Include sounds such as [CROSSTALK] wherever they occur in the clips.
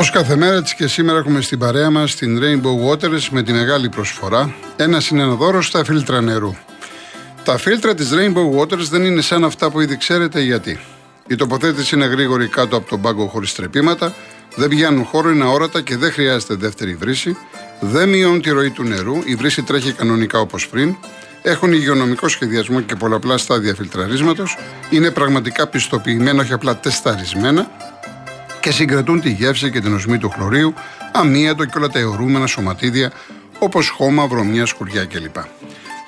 Όπως κάθε μέρα έτσι και σήμερα έχουμε στην παρέα μας την Rainbow Waters με τη μεγάλη προσφορά. Ένας είναι ένα δώρος στα φίλτρα νερού. Τα φίλτρα της Rainbow Waters δεν είναι σαν αυτά που ήδη ξέρετε γιατί. Η τοποθέτηση είναι γρήγορη κάτω από τον πάγκο χωρίς τρεπήματα, δεν πιάνουν χώρο, είναι αόρατα και δεν χρειάζεται δεύτερη βρύση, δεν μειώνουν τη ροή του νερού, η βρύση τρέχει κανονικά όπως πριν, έχουν υγειονομικό σχεδιασμό και πολλαπλά στάδια φιλτραρίσματος, είναι πραγματικά πιστοποιημένα, όχι απλά τεσταρισμένα και συγκρατούν τη γεύση και την οσμή του χλωρίου, αμύατο και όλα τα αιωρούμενα σωματίδια όπως χώμα, βρωμιά, σκουριά κλπ.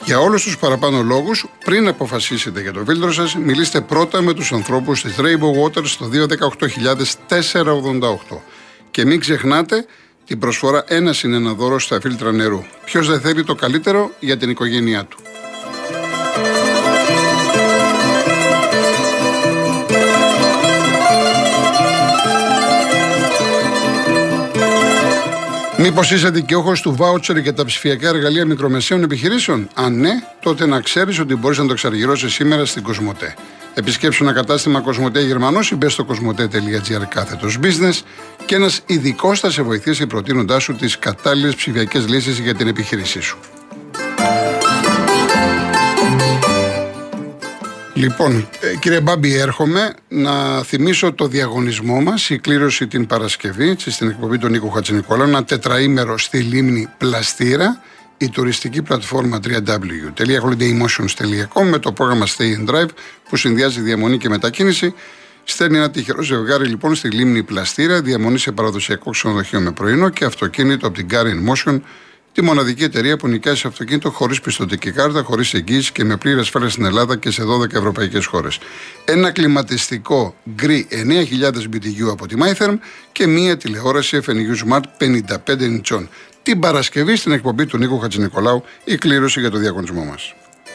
Για όλους τους παραπάνω λόγους, πριν αποφασίσετε για το φίλτρο σας, μιλήστε πρώτα με τους ανθρώπους της Rainbow Water στο 218.488. Και μην ξεχνάτε την προσφορά ένα είναι ένα δώρο στα φίλτρα νερού. Ποιος δεν θέλει το καλύτερο για την οικογένειά του. Μήπως είσαι δικαιούχος του βάουτσερ για τα ψηφιακά εργαλεία μικρομεσαίων επιχειρήσεων; Αν ναι, τότε να ξέρεις ότι μπορείς να το εξαργυρώσεις σήμερα στην Κοσμοτέ. Επισκέψου ένα κατάστημα Κοσμοτέ Γερμανός ή μπες στο κοσμοτέ.gr κάθετος business και ένας ειδικός θα σε βοηθήσει προτείνοντάς σου τις κατάλληλες ψηφιακές λύσεις για την επιχείρησή σου. Λοιπόν, ε, κύριε Μπάμπη, έρχομαι να θυμίσω το διαγωνισμό μας, η κλήρωση την Παρασκευή, στην εκπομπή του Νίκου Χατζηνικόλα, ένα τετραήμερο στη λίμνη Πλαστήρα, η τουριστική πλατφόρμα www.holidaymotions.com με το πρόγραμμα Stay and Drive που συνδυάζει διαμονή και μετακίνηση. Στέλνει ένα τυχερό ζευγάρι λοιπόν στη λίμνη Πλαστήρα, διαμονή σε παραδοσιακό ξενοδοχείο με πρωινό και αυτοκίνητο από την Garin Motion τη μοναδική εταιρεία που νοικιάζει αυτοκίνητο χωρίς πιστοτική κάρτα, χωρίς εγγύηση και με πλήρη ασφάλεια στην Ελλάδα και σε 12 ευρωπαϊκές χώρες. Ένα κλιματιστικό γκρι 9.000 BTU από τη MyTherm και μία τηλεόραση FNU Smart 55 inch. Την Παρασκευή στην εκπομπή του Νίκο Χατζηνικολάου η κλήρωση για το διαγωνισμό μας.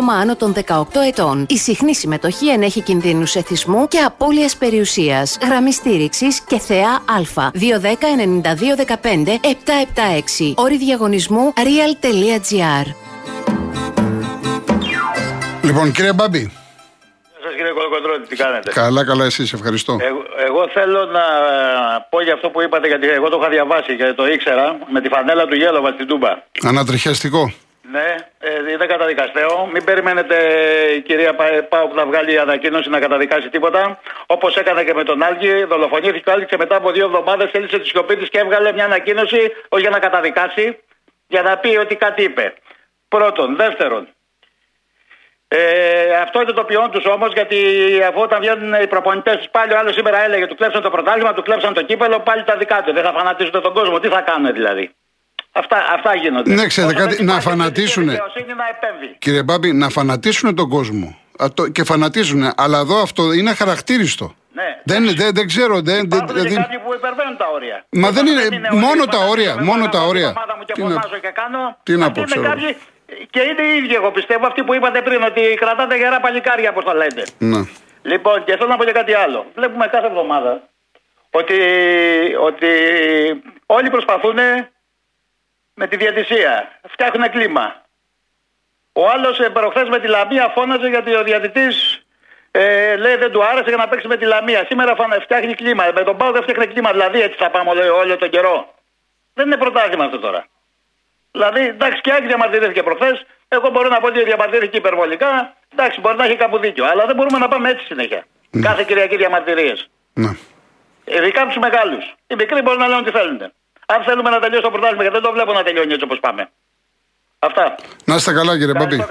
άτομα άνω των 18 ετών. Η συχνή συμμετοχή ενέχει κινδύνους εθισμού και απώλειας περιουσίας. Γραμμή στήριξης και θεά Α. 210-9215-776. Όρη διαγωνισμού real.gr. Λοιπόν, κύριε Μπάμπη. Σας κύριε Κολοκοντρώνη, τι κάνετε; Καλά, καλά, εσείς, ευχαριστώ. Εγώ, εγώ θέλω να πω για αυτό που είπατε, γιατί εγώ το είχα διαβάσει και το ήξερα, με τη φανέλα του Γέλοβα στην Τούμπα. Ανατριχιαστικό. Ναι, ε, είναι καταδικαστέο. Μην περιμένετε η κυρία Πάου που θα βγάλει ανακοίνωση να καταδικάσει τίποτα. Όπως έκανε και με τον Άλγη, δολοφονήθηκε ο Άλγη και μετά από δύο εβδομάδες έλυσε τη σιωπή της και έβγαλε μια ανακοίνωση, όχι για να καταδικάσει, για να πει ότι κάτι είπε. Πρώτον. Δεύτερον, ε, αυτό είναι το ποιόν τους όμως, γιατί αφού όταν βγαίνουν οι προπονητές τους πάλι, ο άλλος σήμερα έλεγε του κλέψαν το πρωτάθλημα, του κλέψαν το κύπελο, πάλι τα δικά του. Δεν θα φανατίζουν τον κόσμο. Τι θα κάνουν δηλαδή. Αυτά, αυτά γίνονται. Ναι, ξέρετε κάτι, να φανατίσουν. Κύριε Μπάμπη, να φανατίσουν τον κόσμο. Και φανατίζουν. Αλλά εδώ αυτό είναι χαρακτήριστο. Ναι. Δεν, δεν, δεν ξέρω. Δεν, Υπάρχουν δεν, και κάποιοι που υπερβαίνουν τα όρια. Μα δεν είναι, είναι μόνο τα όρια. Μόνο τα όρια. Τι να, και κάνω, τι να πω, ξέρω. Κάποιοι, και είναι οι ίδιοι, εγώ πιστεύω, αυτοί που είπατε πριν, ότι κρατάτε γερά παλικάρια, όπως το λέτε. Να. Λοιπόν, και θέλω να πω και κάτι άλλο. Βλέπουμε κάθε εβδομάδα ότι, ότι όλοι προσπαθούν με τη διατησία. Φτιάχνουν κλίμα. Ο άλλος ε, προχθές με τη Λαμία φώναζε γιατί ο διατητής ε, λέει δεν του άρεσε για να παίξει με τη Λαμία. Σήμερα φτιάχνει κλίμα. Με τον Πάο δεν φτιάχνει κλίμα. Δηλαδή έτσι θα πάμε όλο, όλο τον καιρό. Δεν είναι πρωτάθλημα αυτό τώρα. Δηλαδή, εντάξει, και άκρη διαμαρτυρήθηκε προχθές. Εγώ μπορώ να πω ότι διαμαρτυρήθηκε υπερβολικά. Εντάξει, μπορεί να έχει κάπου δίκιο. Αλλά δεν μπορούμε να πάμε έτσι συνέχεια. Ναι. Κάθε Κυριακή διαμαρτυρίες. Ναι. Ειδικά τους μεγάλους. Οι μικροί μπορούν να λένε τι θέλουν αν θέλουμε να τελειώσει το πρωτάθλημα, γιατί δεν το βλέπω να τελειώνει έτσι όπως πάμε. Αυτά. Να είστε καλά, κύριε Παπή.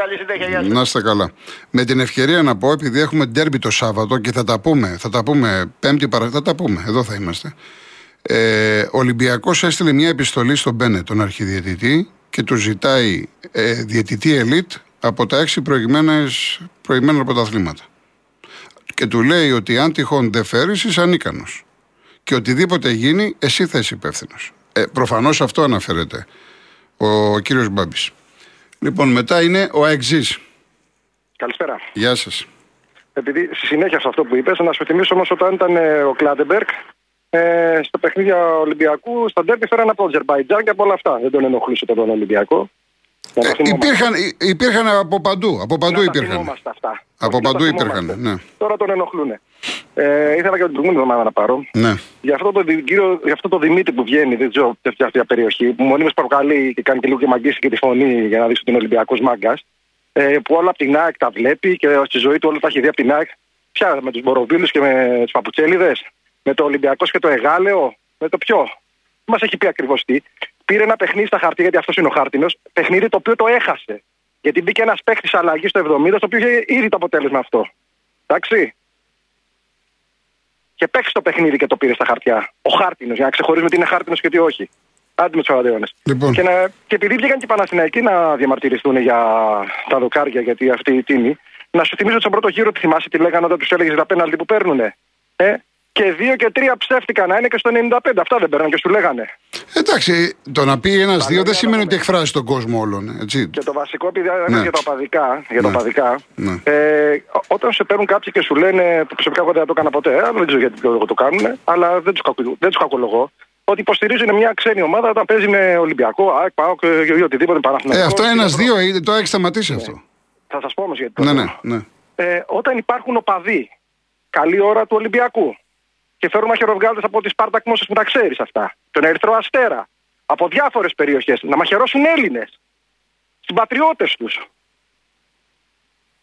Να είστε καλά. Με την ευκαιρία να πω, επειδή έχουμε ντέρμπι το Σάββατο και θα τα πούμε, θα τα πούμε Πέμπτη παρα... θα τα πούμε, εδώ θα είμαστε. Ε, ο Ολυμπιακός έστειλε μια επιστολή στον Μπένε, τον αρχιδιαιτητή, και του ζητάει ε, διαιτητή ελίτ από τα έξι προηγμένα πρωταθλήματα. Και του λέει ότι αν τυχόν δεν φέρεις, είσαι ανίκανος Και οτιδήποτε γίνει, εσύ θα είσαι υπεύθυνος. Ε, Προφανώς αυτό αναφέρεται ο κύριος Μπάμπης. Λοιπόν, μετά είναι ο Αεξή. Καλησπέρα. Γεια σας. Επειδή στη συνέχεια σε αυτό που είπες, να σου θυμίσω όμως όταν ήταν ε, ο Κλάντεμπεργκ ε, στο παιχνίδι Ολυμπιακού, στα Ντέρμπι φέραν από το Αζερβαϊτζάν και από όλα αυτά. Δεν τον ενοχλούσε τον Ολυμπιακό. Να τα Ε, θυμόμαστε. υπήρχαν, υ- υπήρχαν από παντού. Από παντού Να τα υπήρχαν. θυμόμαστε αυτά. Από Όχι, να παντού τα υπήρχαν, θυμόμαστε. ναι. Τώρα τον ενοχλούν. Ε, ήθελα και την προηγούμενη εβδομάδα να πάρω. Ναι. Για αυτό, το, δι- κύριο, για αυτό το Δημήτρη που βγαίνει, δεν ξέρω ποια αυτή η περιοχή, που μονίμως προκαλεί και κάνει και λίγο και μαγκίσει και τη φωνή για να δείξει ότι είναι Ολυμπιακός μάγκας. Ε, που όλα από την ΑΕΚ τα βλέπει και στη ζωή του όλα τα έχει δει από την ΑΕΚ. Ποια, με τους Μποροβίλους και με του Παπουτσέλιδες, με το Ολυμπιακός και το Εγάλεο, με το ποιο. Μας έχει πει ακριβώς τι. Πήρε ένα παιχνίδι στα χαρτιά, γιατί αυτός είναι ο χάρτινος. Παιχνίδι το οποίο το έχασε. Γιατί μπήκε ένας παίχτη αλλαγή στο 70, στο οποίο είχε ήδη το αποτέλεσμα αυτό. Εντάξει. Και παίξει το παιχνίδι και το πήρε στα χαρτιά. Ο χάρτινος, για να ξεχωρίζουμε τι είναι χάρτινος και τι όχι. Άντε με τους Φαραντέονε. Λοιπόν. Και, να, και επειδή βγήκαν και οι Παναθηναϊκοί να διαμαρτυρηθούν για τα δοκάρια, γιατί αυτή η τίμη, να σου θυμίσω ότι στον πρώτο γύρο τι θυμάσαι τι λέγανε όταν τους έλεγες τα πέναλτι που παίρνουνε. Ε; Και δύο και τρία ψεύτηκαν να είναι και στο 95. Αυτά δεν παίρναν και σου λέγανε. Εντάξει, το να πει ένα-δύο δεν λέγαμε. σημαίνει ότι εκφράζει τον κόσμο όλων. Έτσι. Και το βασικό, επειδή ναι. Ναι. για τα οπαδικά, για τα Ναι. οπαδικά Ναι. ε, ό- όταν σε παίρνουν κάποιοι και σου λένε, που προσωπικά εγώ δεν το έκανα ποτέ, αλλά δεν ξέρω γιατί το, το κάνουν, αλλά δεν τους κακου, δεν τους κακολογώ, ότι υποστηρίζουν μια ξένη ομάδα όταν παίζει με Ολυμπιακό, ΑΕΚ, ΠΑΟΚ ε, ή οτιδήποτε Ε, Παναθηναϊκό. αυτό Και ένα-δύο ε, το έχει σταματήσει αυτό. Θα σας πω όμως γιατί. το Ναι, λέω. ναι, ναι. Ε, όταν υπάρχουν οπαδοί, καλή ώρα του Ολυμπιακού και φέρουν μαχαιροβγάλτε από τη Σπάρτακ Μόσες που τα ξέρεις αυτά, τον Ερυθρό Αστέρα, από διάφορες περιοχές, να μαχαιρώσουν Έλληνες, συμπατριώτες τους.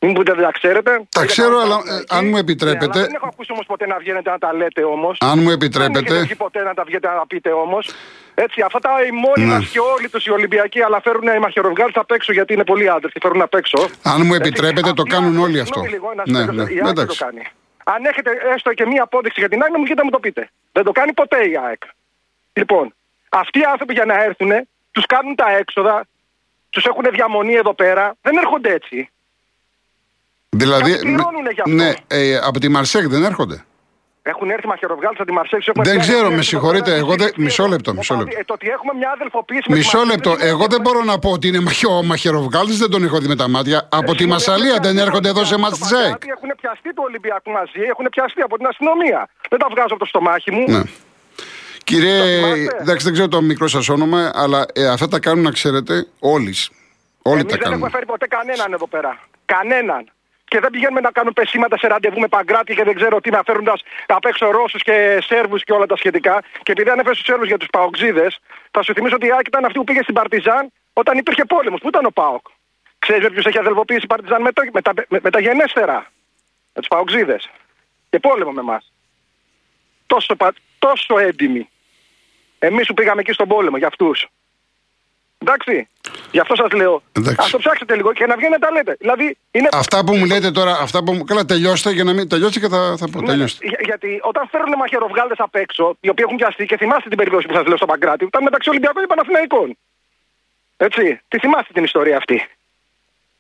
Μην μου πείτε δεν τα ξέρετε. Τα Έχετε ξέρω, πάει αλλά, πάνω ε, εκεί. αν μου επιτρέπετε- Ναι, αλλά δεν έχω ακούσει όμως ποτέ να βγαίνετε να τα λέτε όμως. Αν μου Δεν επιτρέπετε, έχετε βγει ποτέ να τα βγείτε να τα πείτε όμως. Έτσι, αυτά τα οι μόνοι Ναι. μας και όλοι τους οι Ολυμπιακοί, αλλά φέρουν οι μαχαιροβγάλτες απ' έξω γιατί είναι πολλοί άντρες και φέρουν απ' έξω. αν μου Έτσι, επιτρέπετε, το αυτοί κάνουν άνθρωποι- όλοι αυτό. συγγνώμη λίγο, να Ναι, συμπληρώσω. ναι, Η ΑΕΚ δεν το εντάξει. κάνει. Αν έχετε έστω και μία απόδειξη για την ΑΕΚ, να μου βγείτε να μου το πείτε. Δεν το κάνει ποτέ η ΑΕΚ. Λοιπόν, αυτοί οι άνθρωποι για να έρθουν, τους κάνουν τα έξοδα, τους έχουν διαμονή εδώ πέρα. Δεν έρχονται έτσι. Δηλαδή, Κάποιοι πληρώνουνε γι' αυτό; ναι, ε, από τη Μαρσέκ δεν έρχονται. Έχουν έρθει μαχαιροβγάλτε από τη Μαρσέξη. Δεν ξέρω, με συγχωρείτε, εγώ δεν- μισό λεπτό, μισό λεπτό. Ε, το ότι έχουμε μια αδελφοποίηση με τη Μισό Μαρσέξη λεπτό. σημαίνει Εγώ ότι δεν μπορώ να πω ότι είναι μαχαιό, μαχαιροβγάλτη, δεν τον έχω δει με τα μάτια. Από τη Έχουν Μασαλία δεν πιαστεί έρχονται εδώ σε από εμά το τη ΣΑΕΚ. Παγκράτη, Έχουν πιαστεί του Ολυμπιακού μαζί, έχουν πιαστεί από την αστυνομία. Δεν τα βγάζω από το στομάχι μου. Ναι. Κύριε, θυμάστε; εντάξει, δεν ξέρω το μικρό σας όνομα, αλλά ε, αυτά τα κάνουν να ξέρετε όλοι. Όλοι Εμείς τα δεν έχουμε κάνουν. φέρει ποτέ κανέναν εδώ πέρα. Κανέναν. Και δεν πηγαίνουμε να κάνουμε πεσήματα σε ραντεβού με Παγκράτη και δεν ξέρω τι, να φέρνοντα απ' έξω Ρώσους και Σέρβους και όλα τα σχετικά. Και επειδή ανέφερε στου Σέρβους για τους Παοξίδες, θα σου θυμίσω ότι η ΑΕΚ ήταν αυτή που πήγε στην Παρτιζάν όταν υπήρχε πόλεμος. Πού ήταν ο Πάοκ. Ξέρεις με ποιους έχει αδελφοποιήσει η Παρτιζάν με, το, με, τα, με, με τα γενέστερα; Με τους Παοξίδες. Και πόλεμο με εμάς. Τόσο, πα- τόσο έντιμοι. Εμείς που πήγαμε εκεί στον πόλεμο για αυτούς. Εντάξει. Γι' αυτό σας λέω. Εντάξει. Α το ψάξετε λίγο και να βγαίνετε να τα λέτε. Δηλαδή είναι. Αυτά που μου λέτε τώρα, αυτά που μου. Καλά, τελειώστε για να μην. Τελειώστε και θα, θα πω. Ναι, Τελειώστε. για- γιατί όταν φέρουν μαχαιροβγάλτες απ' έξω, οι οποίοι έχουν πιαστεί και θυμάστε την περίπτωση που σας λέω στο Παγκράτη, ήταν μεταξύ Ολυμπιακών και Παναθηναϊκών. Έτσι. Τη θυμάστε την ιστορία αυτή.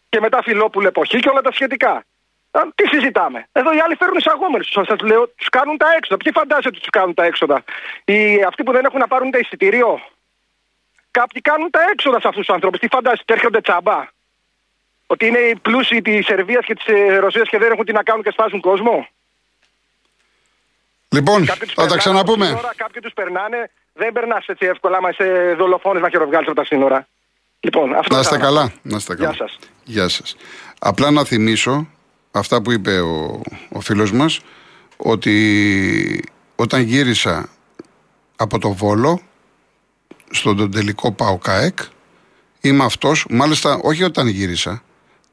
Και μετά Φιλόπουλου εποχή και όλα τα σχετικά. Α, Τι συζητάμε; Εδώ οι άλλοι φέρνουν εισαγόμενους. Σα λέω, τους κάνουν τα έξοδα. Ποιοι φαντάζεται ότι τους κάνουν τα έξοδα; Οι, αυτοί που δεν έχουν να πάρουν τα εισιτήριο; Κάποιοι κάνουν τα έξοδα σε αυτούς τους ανθρώπους. Τι φαντάζεστε, έρχονται τσάμπα; Ότι είναι οι πλούσιοι της Σερβίας και της Ρωσίας και δεν έχουν τι να κάνουν και σπάζουν κόσμο; Λοιπόν, Κάποιοι τους θα τα περνάνε ξαναπούμε. από σύνορα, Κάποιοι τους περνάνε. Δεν περνάς έτσι εύκολα άμα είσαι δολοφόνο να χειροβγάλεις από τα σύνορα. Λοιπόν, αυτό Να είστε ήθελα καλά. πω. Να είστε Γεια καλά. σας. Γεια σας. Απλά να θυμίσω αυτά που είπε ο, ο φίλος μας ότι όταν γύρισα από το Βόλο στον τελικό ΠΑΟΚΑΕΚ είμαι αυτός, μάλιστα όχι όταν γύρισα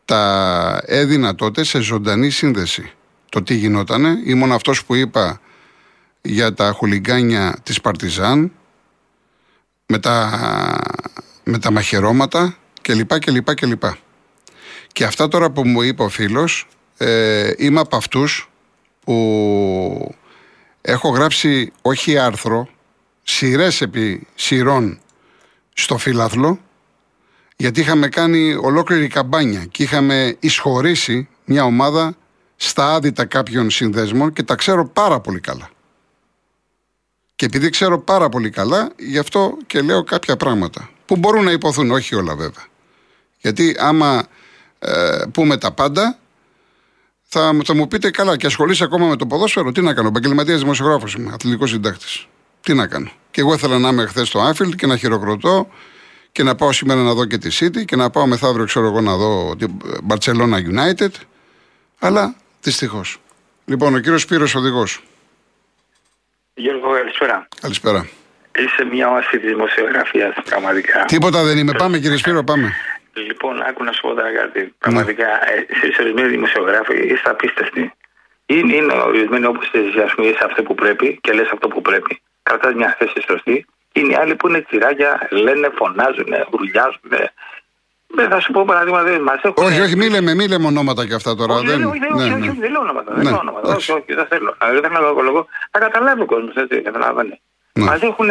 τα έδινα τότε σε ζωντανή σύνδεση το τι γινότανε ήμουν αυτός που είπα για τα χουλιγκάνια της Παρτιζάν με τα, με τα μαχαιρώματα κλπ. κλπ, κλπ. Και αυτά τώρα που μου είπε ο φίλος, ε, είμαι από αυτούς που έχω γράψει όχι άρθρο, σειρές επί σειρών στο φύλαθλο, γιατί είχαμε κάνει ολόκληρη καμπάνια και είχαμε εισχωρήσει μια ομάδα στα άδυτα κάποιων συνδέσμων και τα ξέρω πάρα πολύ καλά. Και επειδή ξέρω πάρα πολύ καλά, γι' αυτό και λέω κάποια πράγματα. Που μπορούν να υποθούν, όχι όλα βέβαια. Γιατί άμα ε, πούμε τα πάντα, θα, θα μου πείτε καλά και ασχολείσαι ακόμα με το ποδόσφαιρο. Τι να κάνω, επαγγελματίας δημοσιογράφος είμαι, αθλητικός συντάκτης. Τι να κάνω. Και εγώ ήθελα να είμαι χθες στο Άφιλ και να χειροκροτώ και να πάω σήμερα να δω και τη City και να πάω μεθαύριο, ξέρω εγώ, να δω την Barcelona United. Αλλά δυστυχώς. Λοιπόν, ο κύριος Σπύρος οδηγός. Γιώργο, καλησπέρα. Καλησπέρα. Είσαι μια όαση της δημοσιογραφίας, πραγματικά. Τίποτα δεν είμαι. Πάμε, κύριε Σπύρο, πάμε. Λοιπόν, άκου να σου πω τώρα κάτι. Πραγματικά, ναι. εσεί ορισμένοι δημοσιογράφοι είστε απίστευτοι. Είναι, είναι ορισμένοι όπως εσύ, ας πούμε, είσαι αυτό που πρέπει και λες αυτό που πρέπει. Κρατάς μια θέση σωστή. Είναι οι άλλοι που είναι τσιράκια, λένε, φωνάζουν, ουρλιάζουν. Δεν θα σου πω παράδειγμα, δεν μας έχουν. Όχι, όχι, μη λέμε, μη λέμε ονόματα και αυτά τώρα. Όχι, δεν, όχι, όχι, ναι, όχι, ναι. δεν λέω ονόματα. Δεν λέω ονόματα. Όχι, όχι, δεν θέλω. Δεν θέλω να λόγο. Θα καταλάβει ο κόσμος, έτσι, καταλαβαίνει. Ναι. Μας έχουν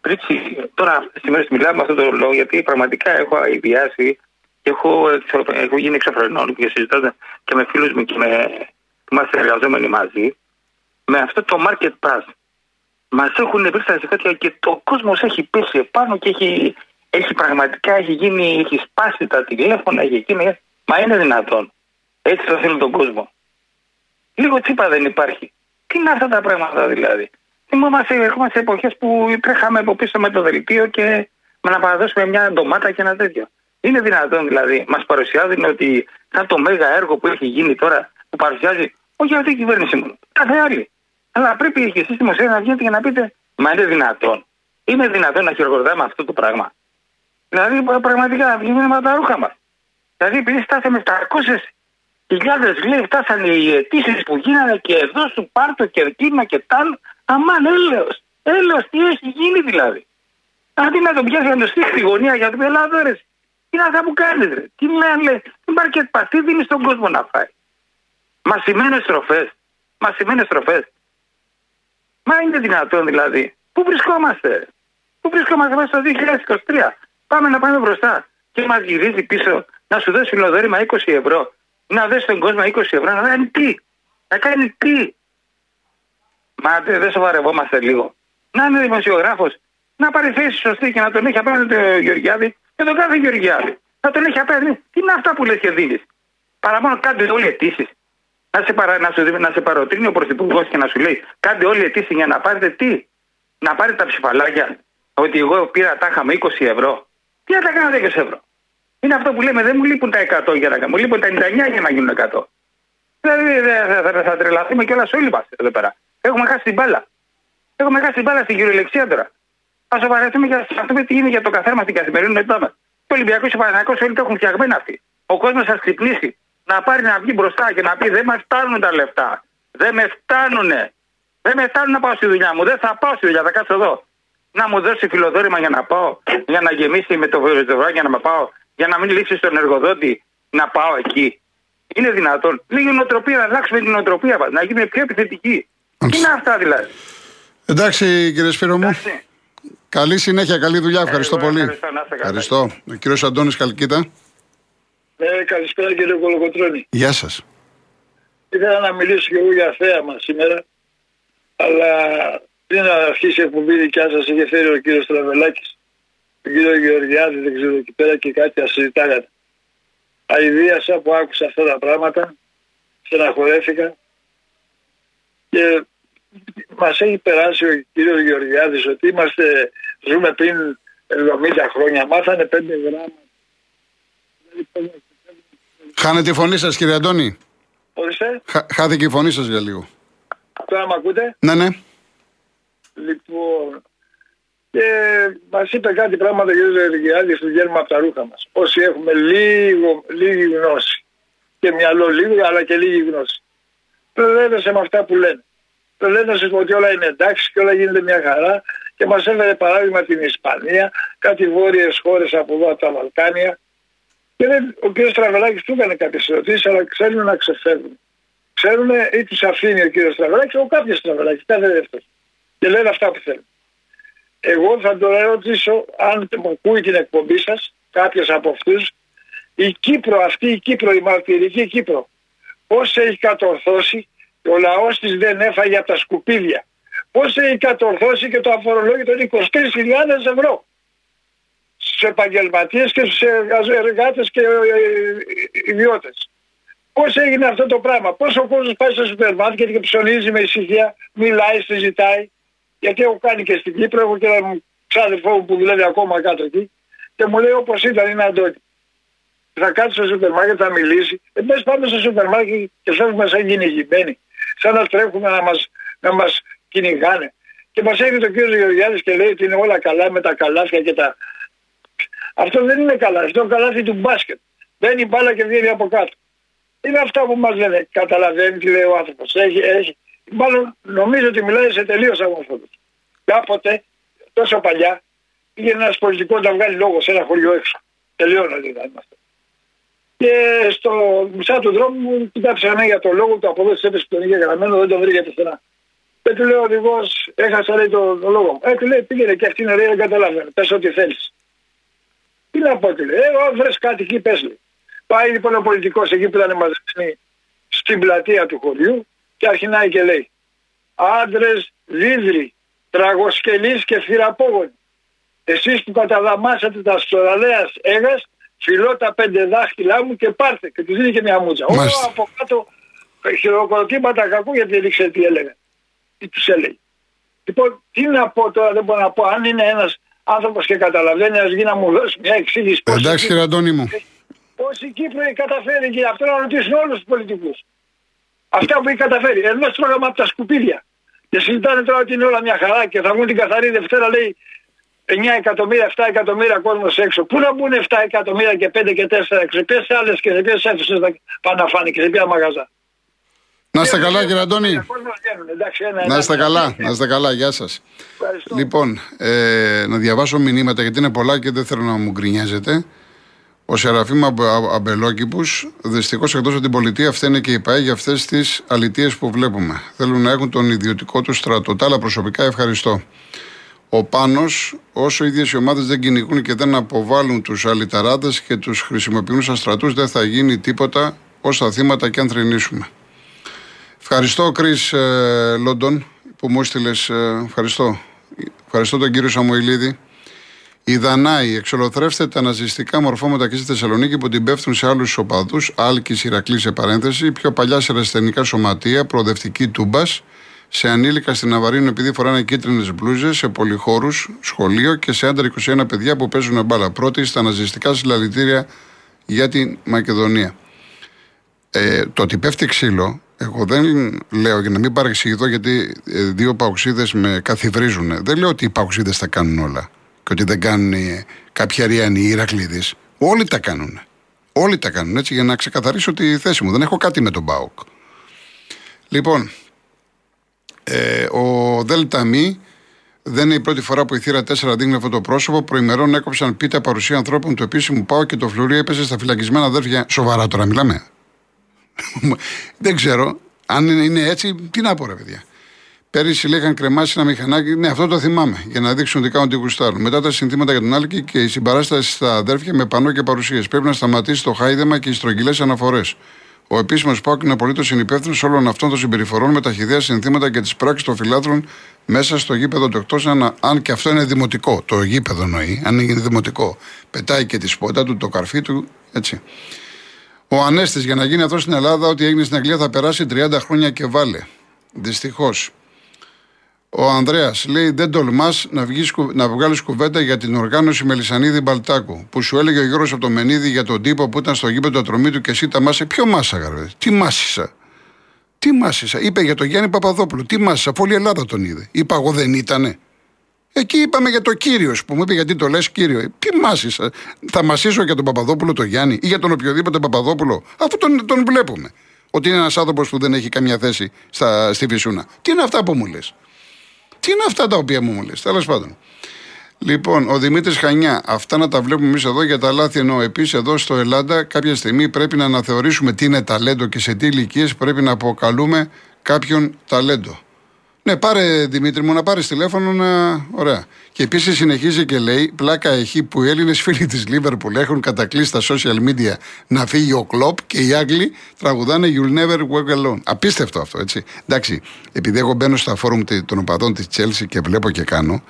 πρίξει. Τώρα, αυτέ τι μέρε μιλάμε με αυτόν τον λόγο, γιατί πραγματικά έχω ιδιάσει και έχω, έχω γίνει εξωφρενών και συζητώντας και με φίλους μου και με, που είμαστε εργαζόμενοι μαζί, με αυτό το market pass. Μας έχουν βρει στα ζητάτια και το κόσμος έχει πέσει επάνω και έχει, έχει πραγματικά έχει γίνει, έχει σπάσει τα τηλέφωνα, έχει γίνει. Μα είναι δυνατόν. Έτσι θα θέλει τον κόσμο. Λίγο τσίπα δεν υπάρχει. Τι είναι αυτά τα πράγματα δηλαδή. Θυμόμαστε, έχουμε σε εποχές που τρέχαμε από πίσω με το δελτίο και με να παραδώσουμε μια ντομάτα και ένα τέτοιο. Είναι δυνατόν δηλαδή, μας παρουσιάζουν ότι σαν το μέγα έργο που έχει γίνει τώρα, που παρουσιάζει όχι αυτή η κυβέρνηση μόνο, κάθε άλλη. Αλλά πρέπει και εσεί δημοσία να βγείτε και να πείτε, Μα είναι δυνατόν. Είναι δυνατόν να χειροκροτάμε αυτό το πράγμα. Δηλαδή, πραγματικά βγαίνουμε τα ρούχα μας. Δηλαδή, επειδή στάσαμε 700 χιλιάδες λέει, φτάσανε οι αιτήσεις που γίνανε και εδώ σου πάρτο και εκείνα και τ' Αμάν, έλεος. Έλεος, τι έχει γίνει δηλαδή. Αντί να τον πιάσει να το στήσει στη γωνία για την Ελλάδα, ρε. Τι είναι αυτά που κάνεις, ρε. Τι λένε, λέει. Δεν υπάρχει και τι δίνεις στον κόσμο να φάει. Μασημένε στροφές. Μασημένε στροφές. Μα είναι δυνατόν δηλαδή. Πού βρισκόμαστε; Πού βρισκόμαστε μέσα στο 2023. Πάμε να πάμε μπροστά. Και μας γυρίζει πίσω να σου δώσει φιλοδόρημα 20 ευρώ. Να δώσει τον κόσμο 20 ευρώ. Να κάνει τι; Να κάνει τι; Μα δεν σοβαρευόμαστε λίγο. Να είναι δημοσιογράφος, να πάρει θέση σωστή και να τον έχει απέναντι τον Γεωργιάδη και τον κάθε Γεωργιάδη. Να τον έχει απέναντι. Τι είναι αυτά που λες και δίνεις; Παρά μόνο κάντε όλοι αιτήσεις. Να σε, παρα, να, σου, να σε παροτρύνει ο Πρωθυπουργός και να σου λέει κάντε όλοι αιτήσει για να πάρετε τι; Να πάρετε τα ψηφαλάκια. Ότι εγώ πήρα τάχα με 20 ευρώ. Τι να τα κάνω 10 ευρώ; Είναι αυτό που λέμε, δεν μου λείπουν τα 100 για να κάνω. Μου λείπουν τα 99 για να γίνουν 100. Δηλαδή θα, θα, θα, θα τρελαθούμε κιόλας όλοι μας εδώ πέρα. Έχουμε χάσει την μπάλα. Έχουμε χάσει την μπάλα στην κυριολεξία τώρα. Α σοβαρευτούμε και α πούμε τι γίνεται για το καθένα στην καθημερινότητά μας. Το Ολυμπιακό και ο Παναγιακό όλοι το έχουν φτιαγμένα αυτοί. Ο κόσμος θα ξυπνήσει να πάρει να βγει μπροστά και να πει Δεν με φτάνουν τα λεφτά. Δεν με φτάνουνε. Δεν με φτάνουν να πάω στη δουλειά μου. Δεν θα πάω στη δουλειά, θα κάτσω εδώ. Να μου δώσει φιλοδόρημα για να πάω, για να γεμίσει με το βεροζευγά για να με πάω, για να μην λήξει στον εργοδότη να πάω εκεί. Είναι δυνατόν. Λίγη νοοτροπία, να αλλάξουμε την νοοτροπία μα, να γίνουμε πιο επιθετικοί. Τι είναι αυτά δηλαδή; Εντάξει κύριε Σπύρο μου. Καλή συνέχεια, καλή δουλειά. Ευχαριστώ πολύ. Ευχαριστώ. ευχαριστώ. Ο κύριος Αντώνης Καλκίτα. Ναι, καλησπέρα κύριε Κολοκοτρώνη. Γεια σας. Ήθελα να μιλήσω και εγώ για θέαμα σήμερα, αλλά πριν να αρχίσει η εκπομπή δικιά σας είχε φέρει ο κύριος Τραβελάκης, τον κύριο Γεωργιάδη, δεν ξέρω εκεί πέρα και κάτι ασυζητάγατε. Αιδίασα που άκουσα αυτά τα πράγματα, στεναχωρέθηκα και μας έχει περάσει ο κύριος Γεωργιάδης ότι είμαστε, ζούμε πριν 70 χρόνια, μάθανε 5 γράμματα. Χάνετε τη φωνή σας κύριε Αντώνη. Ορίστε. Χάθηκε και η φωνή σας για λίγο. Τώρα με ακούτε; Ναι, ναι. Λοιπόν, και μας είπε κάτι πράγματα για τον Γεωργιάδη που βγαίνουμε από τα ρούχα μας. Όσοι έχουμε λίγο, λίγη γνώση. Και μυαλό λίγο, αλλά και λίγη γνώση. Προλέβεσαι με αυτά που λένε το λένε ότι όλα είναι εντάξει και όλα γίνεται μια χαρά και μας έφερε παράδειγμα την Ισπανία, κάτι βόρειες χώρες από εδώ από τα Βαλκάνια και δεν, ο κ. Στραβελάκης του έκανε κάποιες ερωτήσεις αλλά ξέρουν να ξεφεύγουν. Ξέρουν ή τους αφήνει ο κ. Στραβελάκης ο κάποιος Στραβελάκης, κάθε δεύτερος. Και λένε αυτά που θέλουν. Εγώ θα τον ερωτήσω αν μου ακούει την εκπομπή σας, κάποιος από αυτούς, η Κύπρο, αυτή η Κύπρο, η μαρτυρική Κύπρο, πώς έχει κατορθώσει ο λαός της δεν έφαγε από τα σκουπίδια. πώς έχει κατορθώσει και το αφορολόγιο των 23.000 ευρώ στους επαγγελματίες και στους εργάτες και ε, ε, ιδιώτες. Πώς έγινε αυτό το πράγμα, πώς ο κόσμος πάει στο σούπερ μάρκετ και ψωνίζει με ησυχία, μιλάει, συζητάει, γιατί έχω κάνει και στην Κύπρο, έχω και ένα ξάδερφό μου που δουλεύει ακόμα κάτω εκεί και μου λέει όπως ήταν είναι Αντώνη. Θα κάτσει στο σούπερ μάρκετ, θα μιλήσει. Εμείς πάμε στο σούπερ μάρκετ και φεύγουμε σαν κυνηγημένοι. Σαν να τρέχουμε να μας, να μας κυνηγάνε. Και μας έρχεται ο κ. Γεωργιάδης και λέει ότι είναι όλα καλά με τα καλάθια και τα... Αυτό δεν είναι καλά. Αυτό είναι καλάθι του μπάσκετ. Μπαίνει μπάλα και βγαίνει από κάτω. Είναι αυτά που μας λένε. Καταλαβαίνει τι λέει ο άνθρωπος. Έχει, έχει. Μάλλον νομίζω ότι μιλάει σε τελείως αγωνιστικό. Κάποτε, τόσο παλιά, πήγαινε ένας πολιτικός να βγάλει λόγο σε ένα χωριό έξω. Τελειώνω δηλαδή αυτό. Και στο μισά του δρόμου μου κοιτάξε για το λόγο του από εδώ τη έπεσε που τον είχε γραμμένο, δεν τον βρήκε πουθενά. Δεν του λέω οδηγός, έχασα λέει το, το λόγο μου. Ε, του λέει πήγαινε και αυτή είναι ωραία, δεν καταλαβαίνω. Πες ό,τι θέλεις. Τι να πω, του λέει, ε, βρε κάτι εκεί, πε λέει. Πάει λοιπόν ο πολιτικός εκεί που ήταν μαζεμένοι στην πλατεία του χωριού και αρχινάει και λέει Άντρε δίδροι, τραγοσκελείς και θηραπόγονοι. Εσείς που καταδαμάσατε τα στοραλέας έγας, φιλώ τα πέντε δάχτυλά μου και πάρτε. Και τους δίνει και μια μούτσα. Όλο από κάτω χειροκροτήματα κακού γιατί έδειξε τι έλεγε. Τι τους έλεγε. Λοιπόν, τι να πω τώρα, δεν μπορώ να πω. Αν είναι ένας άνθρωπος και καταλαβαίνει, ας γίνει να μου δώσει μια εξήγηση. Εντάξει, κύριε Αντώνη μου. Πώς η Κύπρο έχει καταφέρει και αυτό να ρωτήσουν όλους τους πολιτικούς. Αυτά που έχει καταφέρει. Εδώ στρώγαμε από τα σκουπίδια. Και συζητάνε τώρα ότι είναι όλα μια χαρά και θα βγουν την καθαρή Δευτέρα, λέει 9 εκατομμύρια, 7 εκατομμύρια κόσμος έξω. Πού να μπουν 7 εκατομμύρια και 5 και 4 έξω. Σε ποιε άλλες και σε ποιε αίθουσες θα πάνε να φάνε και σε ποια μαγαζά. Να είστε καλά, κύριε Αντώνη. Να είστε καλά, να είστε καλά. Γεια σας. Λοιπόν, ε, να διαβάσω μηνύματα γιατί είναι πολλά και δεν θέλω να μου γκρινιάζετε. Ο Σεραφείμ Αμπελόκηπους, δυστυχώς εκτός από την πολιτεία, φταίνε και η ΠαΕ για αυτές τις αλητίες που βλέπουμε. Θέλουν να έχουν τον ιδιωτικό του στρατό. Τα άλλα προσωπικά ευχαριστώ. Ο Πάνος, όσο οι ίδιες οι ομάδες δεν κυνηγούν και δεν αποβάλουν τους αλυταράδες και τους χρησιμοποιούν σαν στρατούς, δεν θα γίνει τίποτα όσα θύματα και αν θρυνήσουμε. Ευχαριστώ, Κρι ε, Λόντον, που μου έστειλες. Ε, ευχαριστώ. Ευχαριστώ τον κύριο Σαμουηλίδη. Η Δανάη εξολοθρεύστε τα ναζιστικά μορφώματα και στη Θεσσαλονίκη που την πέφτουν σε άλλους οπαδούς. Άλκης Ηρακλής σε παρένθεση. Πιο παλιά σε ρεσθενικά σωματεία, προοδευτική τούμπας. Σε ανήλικα στην Αβαρίνο επειδή φοράνε κίτρινες μπλούζες. Σε πολυχώρους, σχολείο και σε άντρα 21 παιδιά που παίζουν μπάλα. Πρώτη στα ναζιστικά συλλαλητήρια για την Μακεδονία. Ε, το ότι πέφτει ξύλο, εγώ δεν λέω για να μην παρεξηγηθώ γιατί ε, δύο παουξίδε με καθιβρίζουν. Δεν λέω ότι οι παουξίδε τα κάνουν όλα και ότι δεν κάνουν κάποια Αριανοί ή Ηρακλήδης. Όλοι τα κάνουν. Όλοι τα κάνουν έτσι για να ξεκαθαρίσω τη θέση μου. Δεν έχω κάτι με τον Μπάουκ. Λοιπόν, ε, ο Δέλτα Μη δεν είναι η πρώτη φορά που η θύρα 4 δείχνει αυτό το πρόσωπο. Προημερών έκοψαν πίτα παρουσία ανθρώπων του επίσημου Πάου και το φλουρί έπεσε στα φυλακισμένα αδέρφια. Σοβαρά τώρα μιλάμε. [LAUGHS] δεν ξέρω. Αν είναι έτσι, τι να πω, ρε παιδιά. Πέρυσι λέγαν κρεμάσει ένα μηχανάκι. Ναι, αυτό το θυμάμαι. Για να δείξουν δικά μου τι γουστάρουν. Μετά τα συνθήματα για τον Άλκη και η συμπαράσταση στα αδέρφια με πανό και παρουσίες. Πρέπει να σταματήσει το χάιδεμα και οι στρογγυλές αναφορές. Ο επίσημος Πάοκ είναι απολύτως συνυπεύθυνος όλων αυτών των συμπεριφορών με τα χιδέα συνθήματα και τις πράξεις των φιλάθρων μέσα στο γήπεδο του εκτός. Αν, αν και αυτό είναι δημοτικό. Το γήπεδο εννοεί, αν είναι δημοτικό. Πετάει και τη σπότα του, το καρφί του, έτσι. Ο Ανέστης για να γίνει αυτό στην Ελλάδα, ό,τι έγινε στην Αγγλία θα περάσει 30 χρόνια και βάλε. Δυστυχώς. Ο Ανδρέας λέει: Δεν τολμάς να, να βγάλεις κουβέντα για την οργάνωση Μελισανίδη Μπαλτάκου. Που σου έλεγε ο Γιώργος από το Μενίδη για τον τύπο που ήταν στο γήπεδο ατρομή του και εσύ τα μάσε. Ποιο μάσα, γαρβέ. Τι μάσησα; Τι μάσησα; Είπε για τον Γιάννη Παπαδόπουλο. Τι μάσησα; Αφού όλη η Ελλάδα τον είδε. Είπα εγώ δεν ήτανε. Εκεί είπαμε για το κύριος που μου είπε γιατί το λες κύριο. Τι μάσησα. Θα μασίσω για τον Παπαδόπουλο το Γιάννη ή για τον οποιοδήποτε Παπαδόπουλο. Αφού τον, τον βλέπουμε. Ότι είναι ένας άνθρωπος που δεν έχει καμία θέση στα, στη Φυσούνα. Τι είναι αυτά που μου λες; Τι είναι αυτά τα οποία μου λες, τέλος πάντων. Λοιπόν, ο Δημήτρης Χανιά, αυτά να τα βλέπουμε εμείς εδώ για τα λάθη ενώ επίσης εδώ στο Ελλάδα κάποια στιγμή πρέπει να αναθεωρήσουμε τι είναι ταλέντο και σε τι ηλικίες πρέπει να αποκαλούμε κάποιον ταλέντο. Ναι, πάρε Δημήτρη μου να πάρεις τηλέφωνο να. Ωραία. Και επίσης συνεχίζει και λέει: Πλάκα έχει που οι Έλληνες φίλοι της Λίβερπουλ έχουν κατακλείσει στα social media να φύγει ο κλοπ και οι Άγγλοι τραγουδάνε You'll never walk alone. Απίστευτο αυτό, έτσι. Εντάξει, επειδή εγώ μπαίνω στα φόρουμ των οπαδών της Chelsea και βλέπω και κάνω,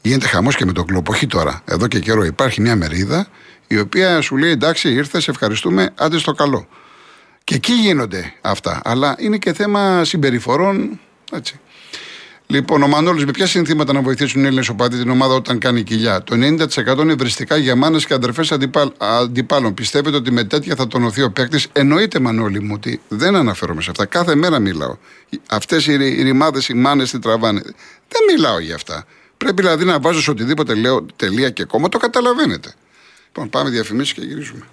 γίνεται χαμός και με τον κλοπ. Όχι τώρα. Εδώ και καιρό υπάρχει μια μερίδα η οποία σου λέει: Εντάξει, ήρθε, ευχαριστούμε, άντε στο καλό. Και εκεί γίνονται αυτά. Αλλά είναι και θέμα συμπεριφορών. Έτσι. Λοιπόν, ο Μανώλης, με ποια συνθήματα να βοηθήσουν οι Έλληνες οπαδοί την ομάδα όταν κάνει κοιλιά; Το 90% είναι βριστικά για μάνες και αδερφέ αντιπάλ, αντιπάλων. Πιστεύετε ότι με τέτοια θα τονωθεί ο παίκτης; Εννοείται, Μανώλη μου, ότι δεν αναφέρομαι σε αυτά. Κάθε μέρα μιλάω. Αυτές οι ρημάδες, οι μάνες, τι τραβάνε. Δεν μιλάω για αυτά. Πρέπει δηλαδή να βάζω σε οτιδήποτε λέω τελεία και κόμμα, το καταλαβαίνετε. Λοιπόν, πάμε διαφημίσεις και γυρίζουμε.